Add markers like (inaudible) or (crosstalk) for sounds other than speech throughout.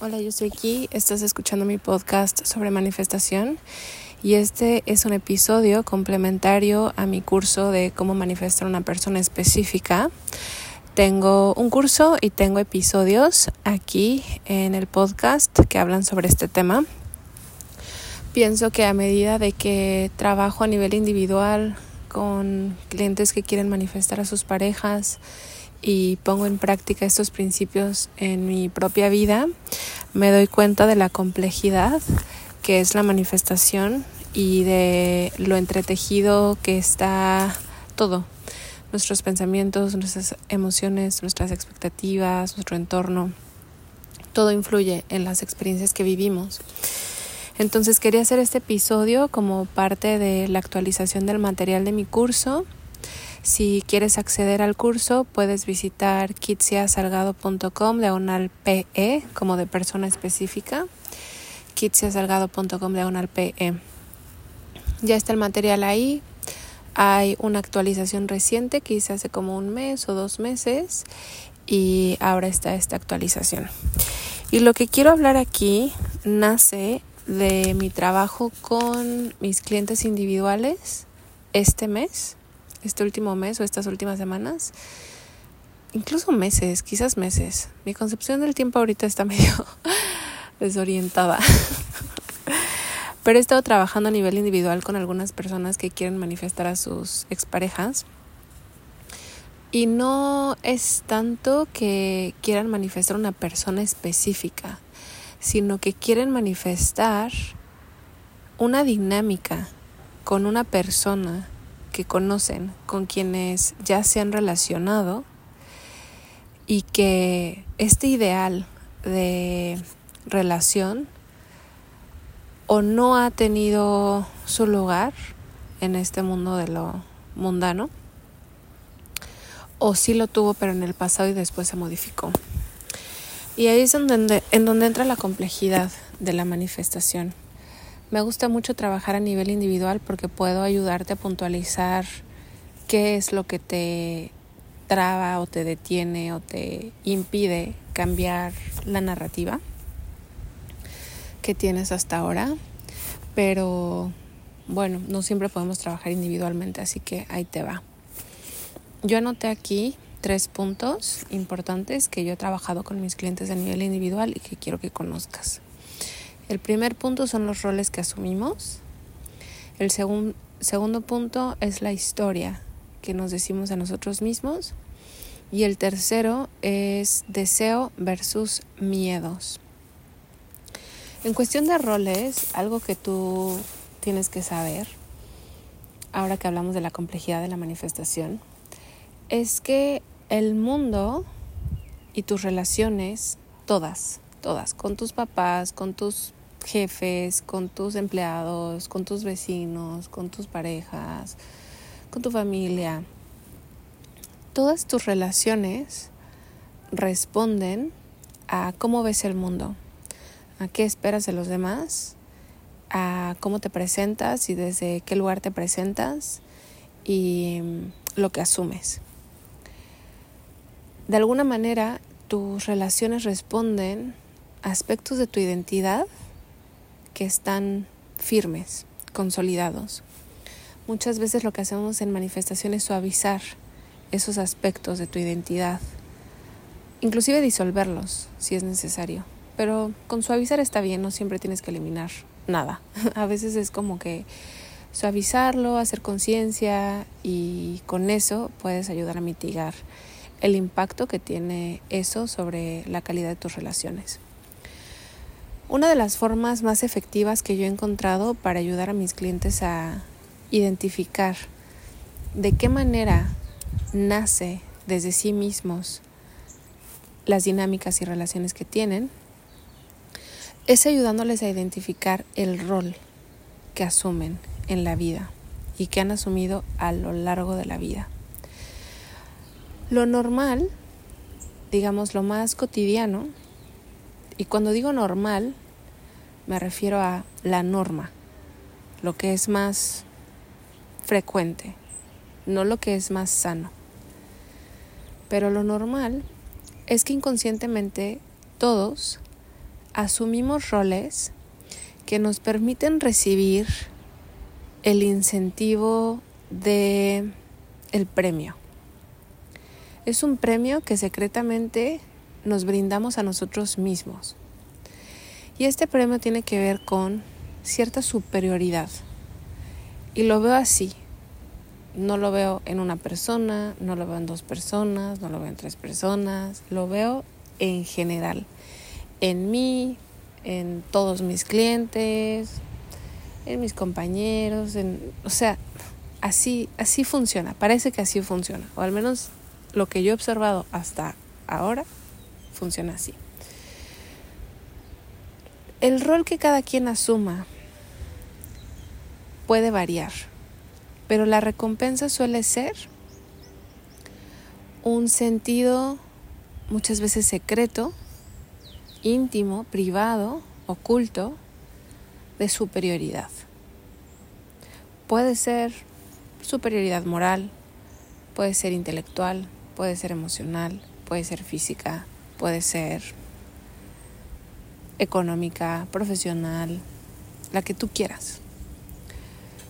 Hola, yo soy aquí, estás escuchando mi podcast sobre manifestación y este es un episodio complementario a mi curso de cómo manifestar una persona específica. Tengo un curso y tengo episodios aquí en el podcast que hablan sobre este tema. Pienso que a medida de que trabajo a nivel individual con clientes que quieren manifestar a sus parejas, y pongo en práctica estos principios en mi propia vida, me doy cuenta de la complejidad que es la manifestación y de lo entretejido que está todo, nuestros pensamientos, nuestras emociones, nuestras expectativas, nuestro entorno, todo influye en las experiencias que vivimos. Entonces quería hacer este episodio como parte de la actualización del material de mi curso si quieres acceder al curso, puedes visitar kitsiasalgado.com PE como de persona específica. kitsiasalgado.com diagonal PE. Ya está el material ahí. Hay una actualización reciente que hice hace como un mes o dos meses y ahora está esta actualización. Y lo que quiero hablar aquí nace de mi trabajo con mis clientes individuales este mes este último mes o estas últimas semanas, incluso meses, quizás meses. Mi concepción del tiempo ahorita está (laughs) medio desorientada. (laughs) Pero he estado trabajando a nivel individual con algunas personas que quieren manifestar a sus exparejas. Y no es tanto que quieran manifestar una persona específica, sino que quieren manifestar una dinámica con una persona conocen, con quienes ya se han relacionado y que este ideal de relación o no ha tenido su lugar en este mundo de lo mundano o sí lo tuvo pero en el pasado y después se modificó. Y ahí es donde, en donde entra la complejidad de la manifestación. Me gusta mucho trabajar a nivel individual porque puedo ayudarte a puntualizar qué es lo que te traba o te detiene o te impide cambiar la narrativa que tienes hasta ahora. Pero bueno, no siempre podemos trabajar individualmente, así que ahí te va. Yo anoté aquí tres puntos importantes que yo he trabajado con mis clientes a nivel individual y que quiero que conozcas. El primer punto son los roles que asumimos. El segundo punto es la historia que nos decimos a nosotros mismos. Y el tercero es deseo versus miedos. En cuestión de roles, algo que tú tienes que saber, ahora que hablamos de la complejidad de la manifestación, es que el mundo y tus relaciones, todas, todas, con tus papás, con tus jefes, con tus empleados, con tus vecinos, con tus parejas, con tu familia. Todas tus relaciones responden a cómo ves el mundo, a qué esperas de los demás, a cómo te presentas y desde qué lugar te presentas y mm, lo que asumes. De alguna manera, tus relaciones responden a aspectos de tu identidad que están firmes, consolidados. Muchas veces lo que hacemos en manifestación es suavizar esos aspectos de tu identidad, inclusive disolverlos si es necesario. Pero con suavizar está bien, no siempre tienes que eliminar nada. (laughs) A veces es como que suavizarlo, hacer conciencia y con eso puedes ayudar a mitigar el impacto que tiene eso sobre la calidad de tus relaciones. Una de las formas más efectivas que yo he encontrado para ayudar a mis clientes a identificar de qué manera nace desde sí mismos las dinámicas y relaciones que tienen es ayudándoles a identificar el rol que asumen en la vida y que han asumido a lo largo de la vida. Lo normal, digamos lo más cotidiano, y cuando digo normal, me refiero a la norma, lo que es más frecuente, no lo que es más sano. Pero lo normal es que inconscientemente todos asumimos roles que nos permiten recibir el incentivo de el premio. Es un premio que secretamente nos brindamos a nosotros mismos. Y este premio tiene que ver con cierta superioridad. Y lo veo así. No lo veo en una persona, no lo veo en dos personas, no lo veo en tres personas, lo veo en general. En mí, en todos mis clientes, en mis compañeros, en, o sea, así, así funciona, parece que así funciona, o al menos lo que yo he observado hasta ahora funciona así. El rol que cada quien asuma puede variar, pero la recompensa suele ser un sentido muchas veces secreto, íntimo, privado, oculto, de superioridad. Puede ser superioridad moral, puede ser intelectual, puede ser emocional, puede ser física, puede ser económica, profesional, la que tú quieras.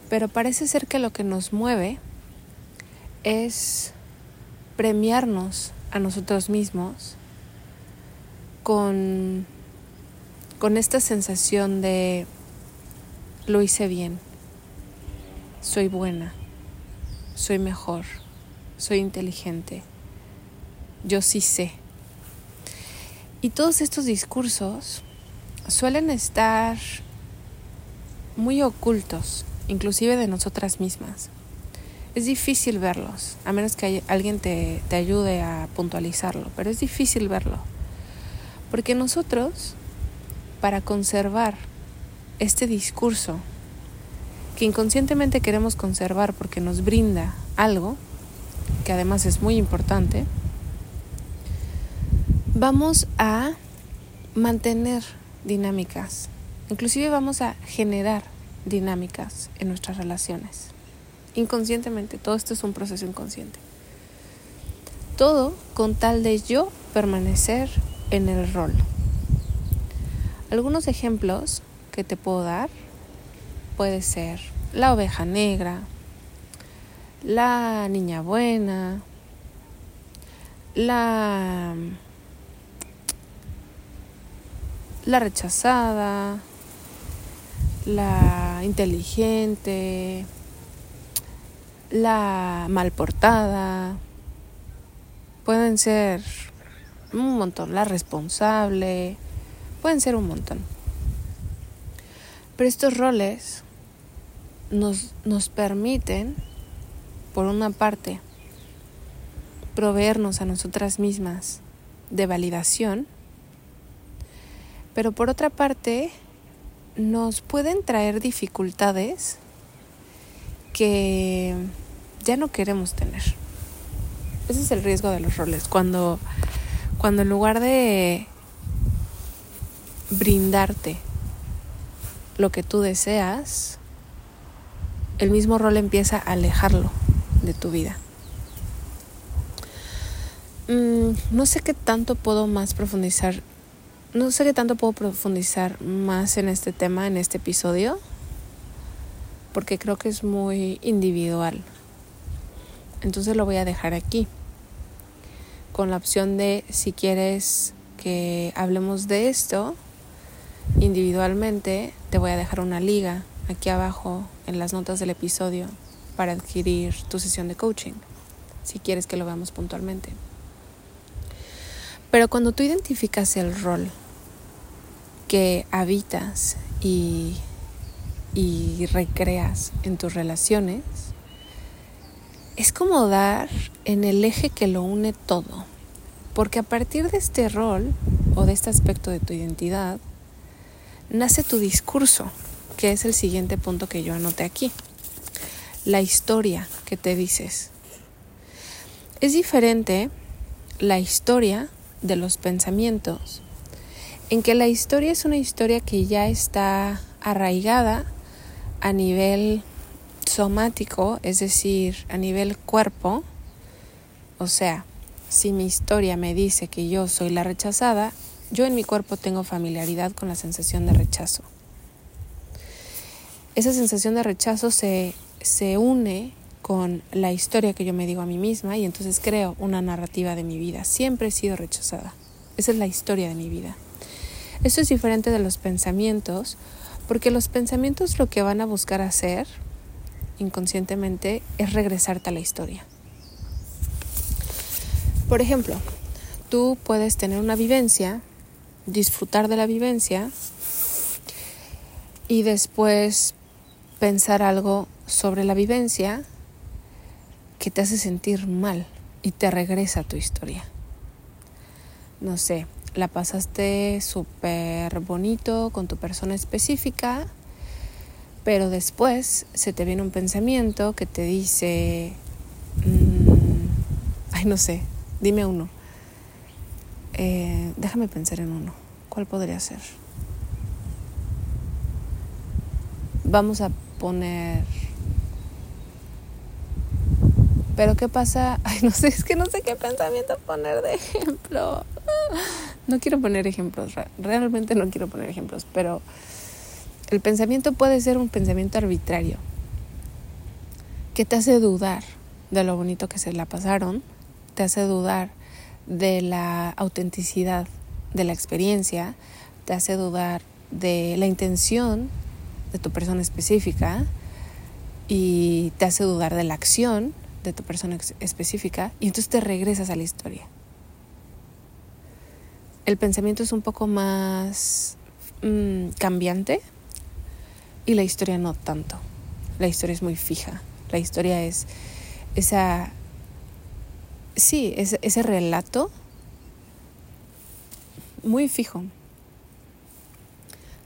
Pero parece ser que lo que nos mueve es premiarnos a nosotros mismos con, con esta sensación de lo hice bien, soy buena, soy mejor, soy inteligente, yo sí sé. Y todos estos discursos suelen estar muy ocultos, inclusive de nosotras mismas. Es difícil verlos, a menos que alguien te, te ayude a puntualizarlo, pero es difícil verlo. Porque nosotros, para conservar este discurso que inconscientemente queremos conservar porque nos brinda algo, que además es muy importante, vamos a mantener dinámicas, inclusive vamos a generar dinámicas en nuestras relaciones. Inconscientemente, todo esto es un proceso inconsciente. Todo con tal de yo permanecer en el rol. Algunos ejemplos que te puedo dar puede ser la oveja negra, la niña buena, la la rechazada, la inteligente, la mal portada, pueden ser un montón, la responsable, pueden ser un montón. Pero estos roles nos, nos permiten, por una parte, proveernos a nosotras mismas de validación pero por otra parte nos pueden traer dificultades que ya no queremos tener. Ese es el riesgo de los roles, cuando, cuando en lugar de brindarte lo que tú deseas, el mismo rol empieza a alejarlo de tu vida. Mm, no sé qué tanto puedo más profundizar no sé qué tanto puedo profundizar más en este tema, en este episodio, porque creo que es muy individual. Entonces lo voy a dejar aquí, con la opción de si quieres que hablemos de esto individualmente, te voy a dejar una liga aquí abajo en las notas del episodio para adquirir tu sesión de coaching, si quieres que lo veamos puntualmente. Pero cuando tú identificas el rol que habitas y, y recreas en tus relaciones, es como dar en el eje que lo une todo. Porque a partir de este rol o de este aspecto de tu identidad, nace tu discurso, que es el siguiente punto que yo anoté aquí. La historia que te dices. Es diferente la historia de los pensamientos, en que la historia es una historia que ya está arraigada a nivel somático, es decir, a nivel cuerpo. O sea, si mi historia me dice que yo soy la rechazada, yo en mi cuerpo tengo familiaridad con la sensación de rechazo. Esa sensación de rechazo se, se une con la historia que yo me digo a mí misma y entonces creo una narrativa de mi vida. Siempre he sido rechazada. Esa es la historia de mi vida. Esto es diferente de los pensamientos porque los pensamientos lo que van a buscar hacer inconscientemente es regresarte a la historia. Por ejemplo, tú puedes tener una vivencia, disfrutar de la vivencia y después pensar algo sobre la vivencia que te hace sentir mal y te regresa a tu historia. No sé, la pasaste súper bonito con tu persona específica, pero después se te viene un pensamiento que te dice, mm, ay no sé, dime uno. Eh, déjame pensar en uno. ¿Cuál podría ser? Vamos a poner... Pero ¿qué pasa? (laughs) Ay, no sé, es que no sé qué pensamiento poner de ejemplo. No quiero poner ejemplos, realmente no quiero poner ejemplos, pero el pensamiento puede ser un pensamiento arbitrario que te hace dudar de lo bonito que se la pasaron, te hace dudar de la autenticidad de la experiencia, te hace dudar de la intención de tu persona específica y te hace dudar de la acción de tu persona específica y entonces te regresas a la historia el pensamiento es un poco más mm, cambiante y la historia no tanto. La historia es muy fija. La historia es esa, sí, ese, ese relato muy fijo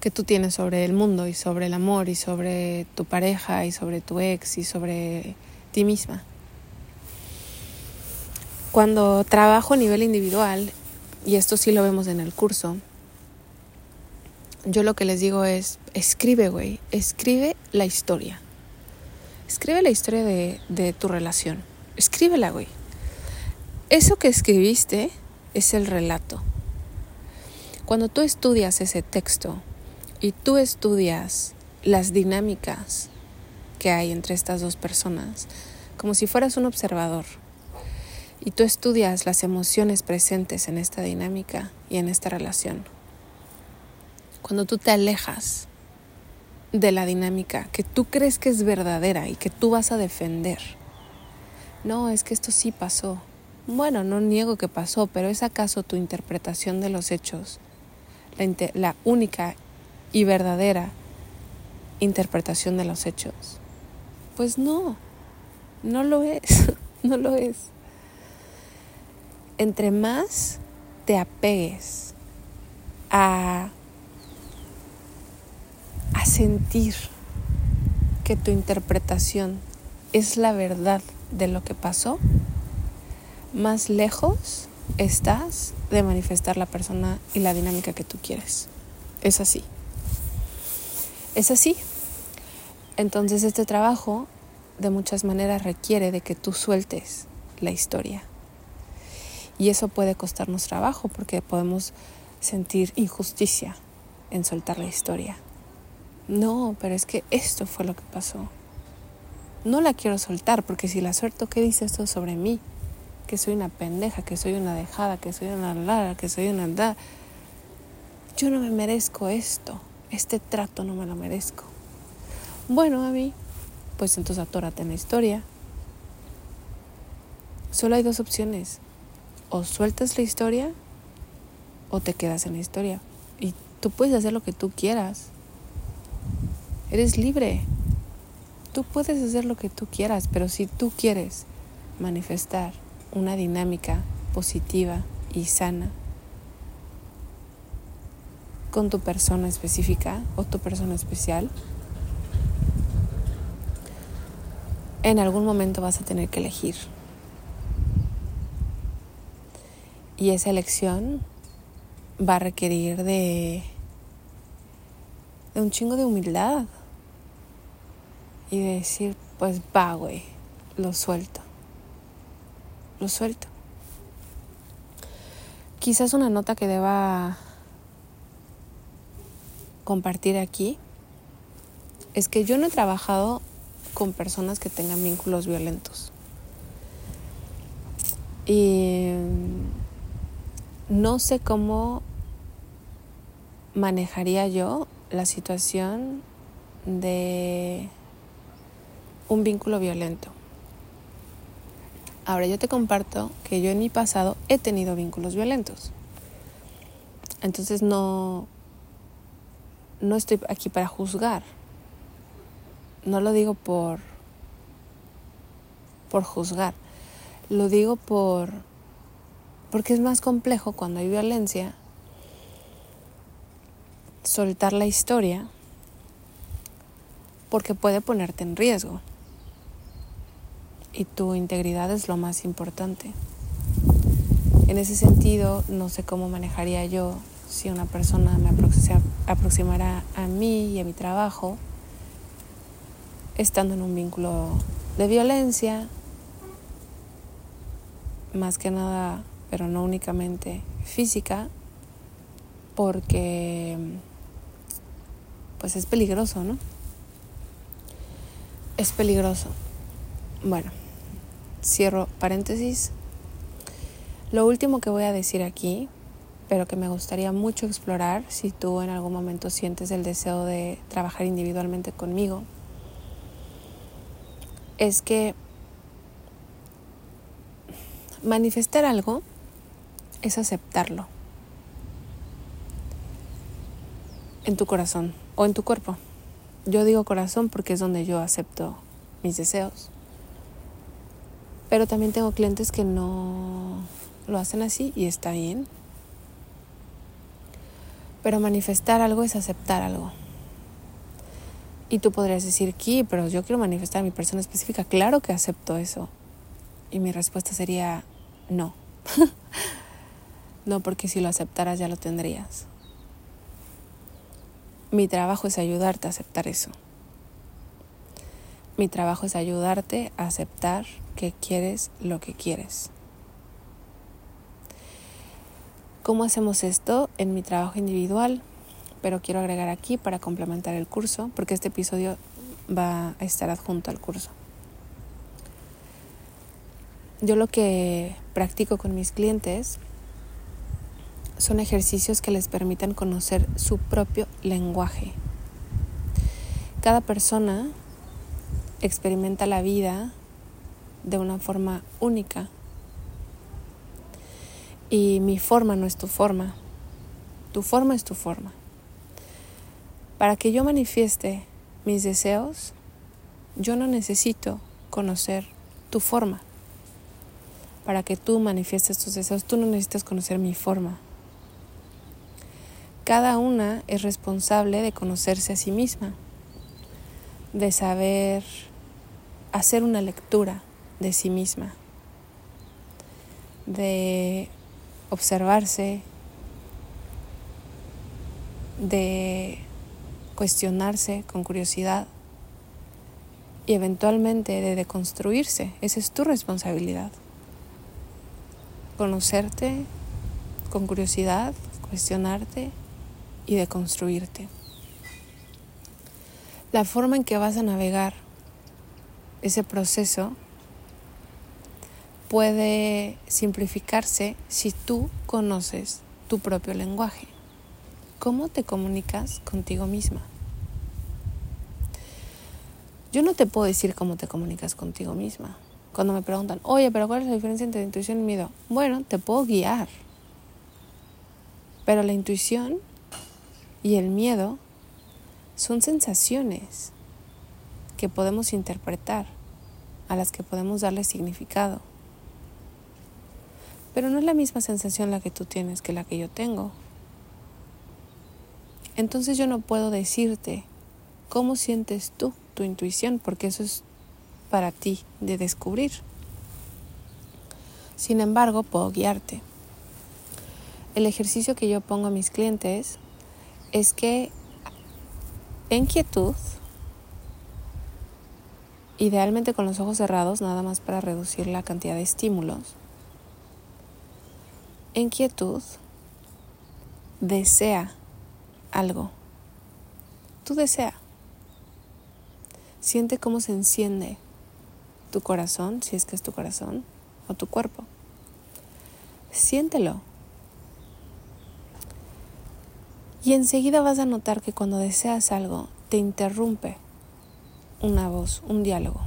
que tú tienes sobre el mundo y sobre el amor y sobre tu pareja y sobre tu ex y sobre ti misma. Cuando trabajo a nivel individual y esto sí lo vemos en el curso, yo lo que les digo es, escribe, güey, escribe la historia. Escribe la historia de, de tu relación. Escríbela, güey. Eso que escribiste es el relato. Cuando tú estudias ese texto y tú estudias las dinámicas que hay entre estas dos personas, como si fueras un observador, y tú estudias las emociones presentes en esta dinámica y en esta relación. Cuando tú te alejas de la dinámica que tú crees que es verdadera y que tú vas a defender. No, es que esto sí pasó. Bueno, no niego que pasó, pero ¿es acaso tu interpretación de los hechos la, única y verdadera interpretación de los hechos? Pues no, no lo es, (laughs) no lo es entre más te apegues a, a sentir que tu interpretación es la verdad de lo que pasó, más lejos estás de manifestar la persona y la dinámica que tú quieres. Es así. Es así. Entonces este trabajo de muchas maneras requiere de que tú sueltes la historia. Y eso puede costarnos trabajo porque podemos sentir injusticia en soltar la historia. No, pero es que esto fue lo que pasó. No la quiero soltar porque si la suelto, ¿qué dice esto sobre mí? Que soy una pendeja, que soy una dejada, que soy una lara, que soy una da. Yo no me merezco esto. Este trato no me lo merezco. Bueno, a mí, pues entonces atórate en la historia. Solo hay dos opciones o sueltas la historia o te quedas en la historia. Y tú puedes hacer lo que tú quieras. Eres libre. Tú puedes hacer lo que tú quieras, pero si tú quieres manifestar una dinámica positiva y sana con tu persona específica o tu persona especial, en algún momento vas a tener que elegir. Y esa elección va a requerir de, de un chingo de humildad. Y de decir, pues va, güey, lo suelto. Lo suelto. Quizás una nota que deba compartir aquí es que yo no he trabajado con personas que tengan vínculos violentos. Y no sé cómo manejaría yo la situación de un vínculo violento. Ahora yo te comparto que yo en mi pasado he tenido vínculos violentos. Entonces no no estoy aquí para juzgar. No lo digo por por juzgar. Lo digo por porque es más complejo cuando hay violencia soltar la historia porque puede ponerte en riesgo. Y tu integridad es lo más importante. En ese sentido, no sé cómo manejaría yo si una persona me aproximara a mí y a mi trabajo estando en un vínculo de violencia, más que nada, pero no únicamente física, porque pues es peligroso, ¿no? Es peligroso. Bueno, cierro paréntesis. Lo último que voy a decir aquí, pero que me gustaría mucho explorar si tú en algún momento sientes el deseo de trabajar individualmente conmigo, es que manifestar algo es aceptarlo en tu corazón o en tu cuerpo. Yo digo corazón porque es donde yo acepto mis deseos. Pero también tengo clientes que no lo hacen así y está bien. Pero manifestar algo es aceptar algo. Y tú podrías decir, ¿qué? Pero yo quiero manifestar a mi persona específica. Claro que acepto eso. Y mi respuesta sería, no. (laughs) no, porque si lo aceptaras ya lo tendrías. Mi trabajo es ayudarte a aceptar eso. Mi trabajo es ayudarte a aceptar que quieres lo que quieres. ¿Cómo hacemos esto en mi trabajo individual? Pero quiero agregar aquí para complementar el curso, porque este episodio va a estar adjunto al curso. Yo lo que practico con mis clientes son ejercicios que les permitan conocer su propio lenguaje. Cada persona experimenta la vida de una forma única. Y mi forma no es tu forma. Tu forma es tu forma. Para que yo manifieste mis deseos, yo no necesito conocer tu forma. Para que tú manifiestes tus deseos, tú no necesitas conocer mi forma. Cada una es responsable de conocerse a sí misma, de saber hacer una lectura de sí misma, de observarse, de cuestionarse con curiosidad y eventualmente de deconstruirse. Esa es tu responsabilidad. Conocerte con curiosidad, cuestionarte y de construirte. La forma en que vas a navegar ese proceso puede simplificarse si tú conoces tu propio lenguaje. ¿Cómo te comunicas contigo misma? Yo no te puedo decir cómo te comunicas contigo misma. Cuando me preguntan, oye, pero ¿cuál es la diferencia entre intuición y miedo? Bueno, te puedo guiar. Pero la intuición y el miedo son sensaciones que podemos interpretar, a las que podemos darle significado. Pero no es la misma sensación la que tú tienes que la que yo tengo. Entonces yo no puedo decirte cómo sientes tú tu intuición, porque eso es para ti de descubrir. Sin embargo, puedo guiarte. El ejercicio que yo pongo a mis clientes es que en quietud, idealmente con los ojos cerrados, nada más para reducir la cantidad de estímulos, en quietud desea algo Tú desea. Siente cómo se enciende tu corazón, si es que es tu corazón, o tu cuerpo. Siéntelo. Y enseguida vas a notar que cuando deseas algo, te interrumpe una voz, un diálogo.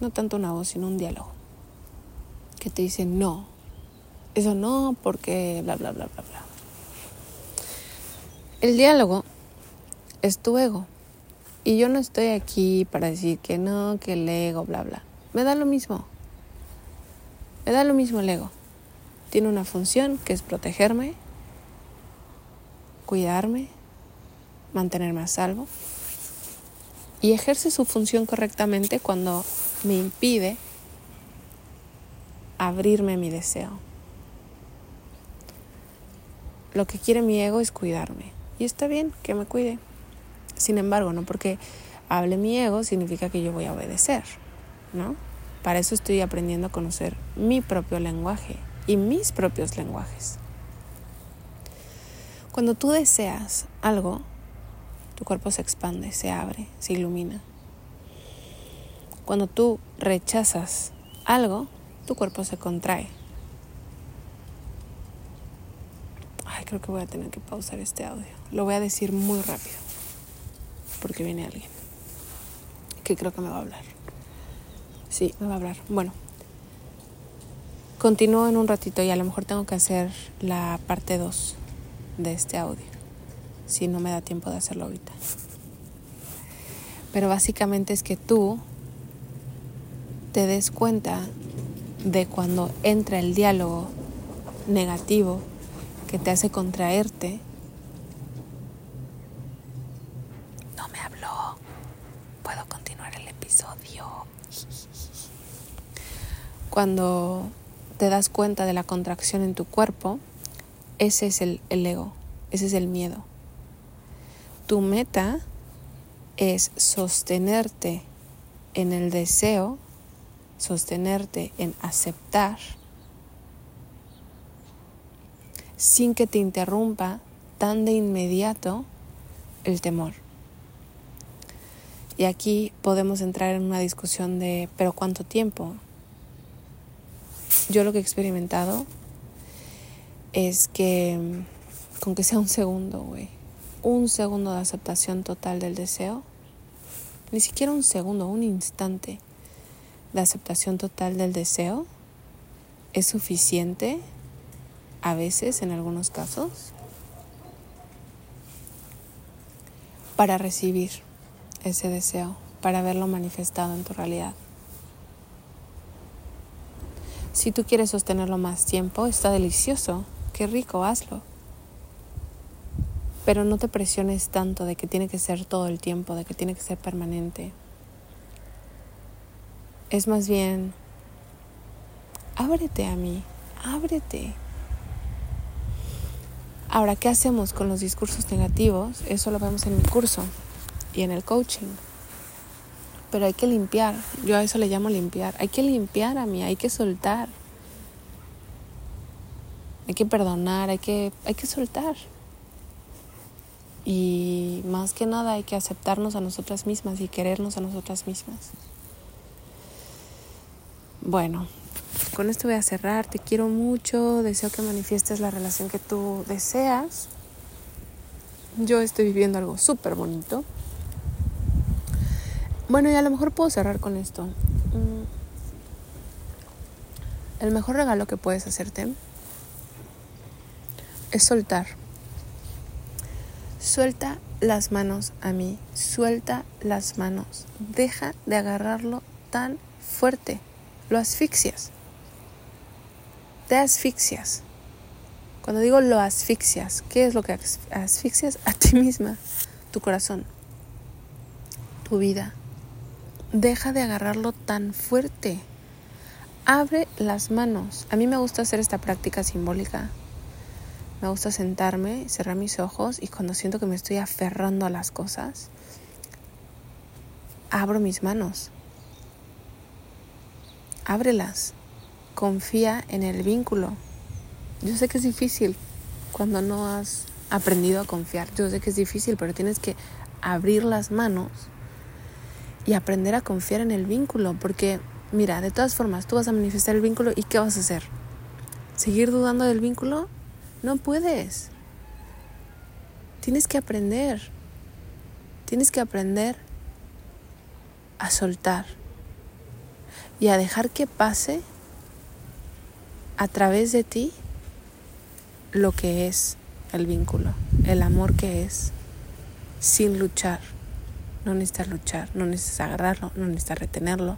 No tanto una voz, sino un diálogo. Que te dice, no, eso no, porque bla, bla, bla, bla, bla. El diálogo es tu ego. Y yo no estoy aquí para decir que no, que el ego, bla, bla. Me da lo mismo. Me da lo mismo el ego. Tiene una función que es protegerme, cuidarme, mantenerme a salvo. Y ejerce su función correctamente cuando me impide abrirme a mi deseo. Lo que quiere mi ego es cuidarme. Y está bien que me cuide. Sin embargo, no porque hable mi ego significa que yo voy a obedecer, ¿no? Para eso estoy aprendiendo a conocer mi propio lenguaje y mis propios lenguajes. Cuando tú deseas algo, tu cuerpo se expande, se abre, se ilumina. Cuando tú rechazas algo, tu cuerpo se contrae. Ay, creo que voy a tener que pausar este audio. Lo voy a decir muy rápido porque viene alguien que creo que me va a hablar. Sí, me va a hablar. Bueno, continúo en un ratito y a lo mejor tengo que hacer la parte 2 de este audio, si no me da tiempo de hacerlo ahorita. Pero básicamente es que tú te des cuenta de cuando entra el diálogo negativo que te hace contraerte. Cuando te das cuenta de la contracción en tu cuerpo, ese es el, el ego, ese es el miedo. Tu meta es sostenerte en el deseo, sostenerte en aceptar, sin que te interrumpa tan de inmediato el temor. Y aquí podemos entrar en una discusión de, pero ¿cuánto tiempo? yo lo que he experimentado es que con que sea un segundo, güey, un segundo de aceptación total del deseo, ni siquiera un segundo, un instante de aceptación total del deseo es suficiente a veces, en algunos casos, para recibir ese deseo, para verlo manifestado en tu realidad. Si tú quieres sostenerlo más tiempo, está delicioso, qué rico, hazlo. Pero no te presiones tanto de que tiene que ser todo el tiempo, de que tiene que ser permanente. Es más bien, ábrete a mí, ábrete. Ahora, ¿qué hacemos con los discursos negativos? Eso lo vemos en mi curso y en el coaching pero hay que limpiar. Yo a eso le llamo limpiar. Hay que limpiar a mí, hay que soltar. Hay que perdonar, hay que, hay que soltar. Y más que nada hay que aceptarnos a nosotras mismas y querernos a nosotras mismas. Bueno, con esto voy a cerrar. Te quiero mucho. Deseo que manifiestes la relación que tú deseas. Yo estoy viviendo algo súper bonito. Bueno, y a lo mejor puedo cerrar con esto. Mm. El mejor regalo que puedes hacerte es soltar. Suelta las manos a mí, suelta las manos. Deja de agarrarlo tan fuerte. Lo asfixias. Te asfixias. Cuando digo lo asfixias, ¿qué es lo que asfixias? A ti misma, tu corazón, tu vida, deja de agarrarlo tan fuerte. Abre las manos. A mí me gusta hacer esta práctica simbólica. Me gusta sentarme, cerrar mis ojos y cuando siento que me estoy aferrando a las cosas, abro mis manos. Ábrelas. Confía en el vínculo. Yo sé que es difícil cuando no has aprendido a confiar. Yo sé que es difícil, pero tienes que abrir las manos y aprender a confiar en el vínculo, porque mira, de todas formas, tú vas a manifestar el vínculo y ¿qué vas a hacer? ¿Seguir dudando del vínculo? No puedes. Tienes que aprender. Tienes que aprender a soltar y a dejar que pase a través de ti lo que es el vínculo, el amor que es, sin luchar. No necesitas luchar, no necesitas agarrarlo, no necesitas retenerlo.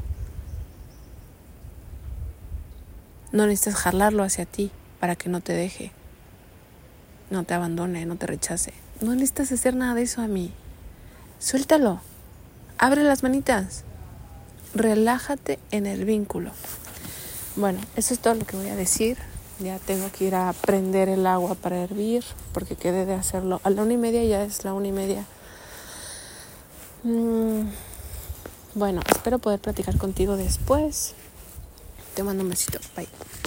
No necesitas jalarlo hacia ti para que no te deje, no te abandone, no te rechace. No necesitas hacer nada de eso a mí. Suéltalo. Abre las manitas. Relájate en el vínculo. Bueno, eso es todo lo que voy a decir. Ya tengo que ir a prender el agua para hervir porque quedé de hacerlo. A la una y media ya es la una y media. Mm, bueno, espero poder platicar contigo después. Te mando un besito. Bye.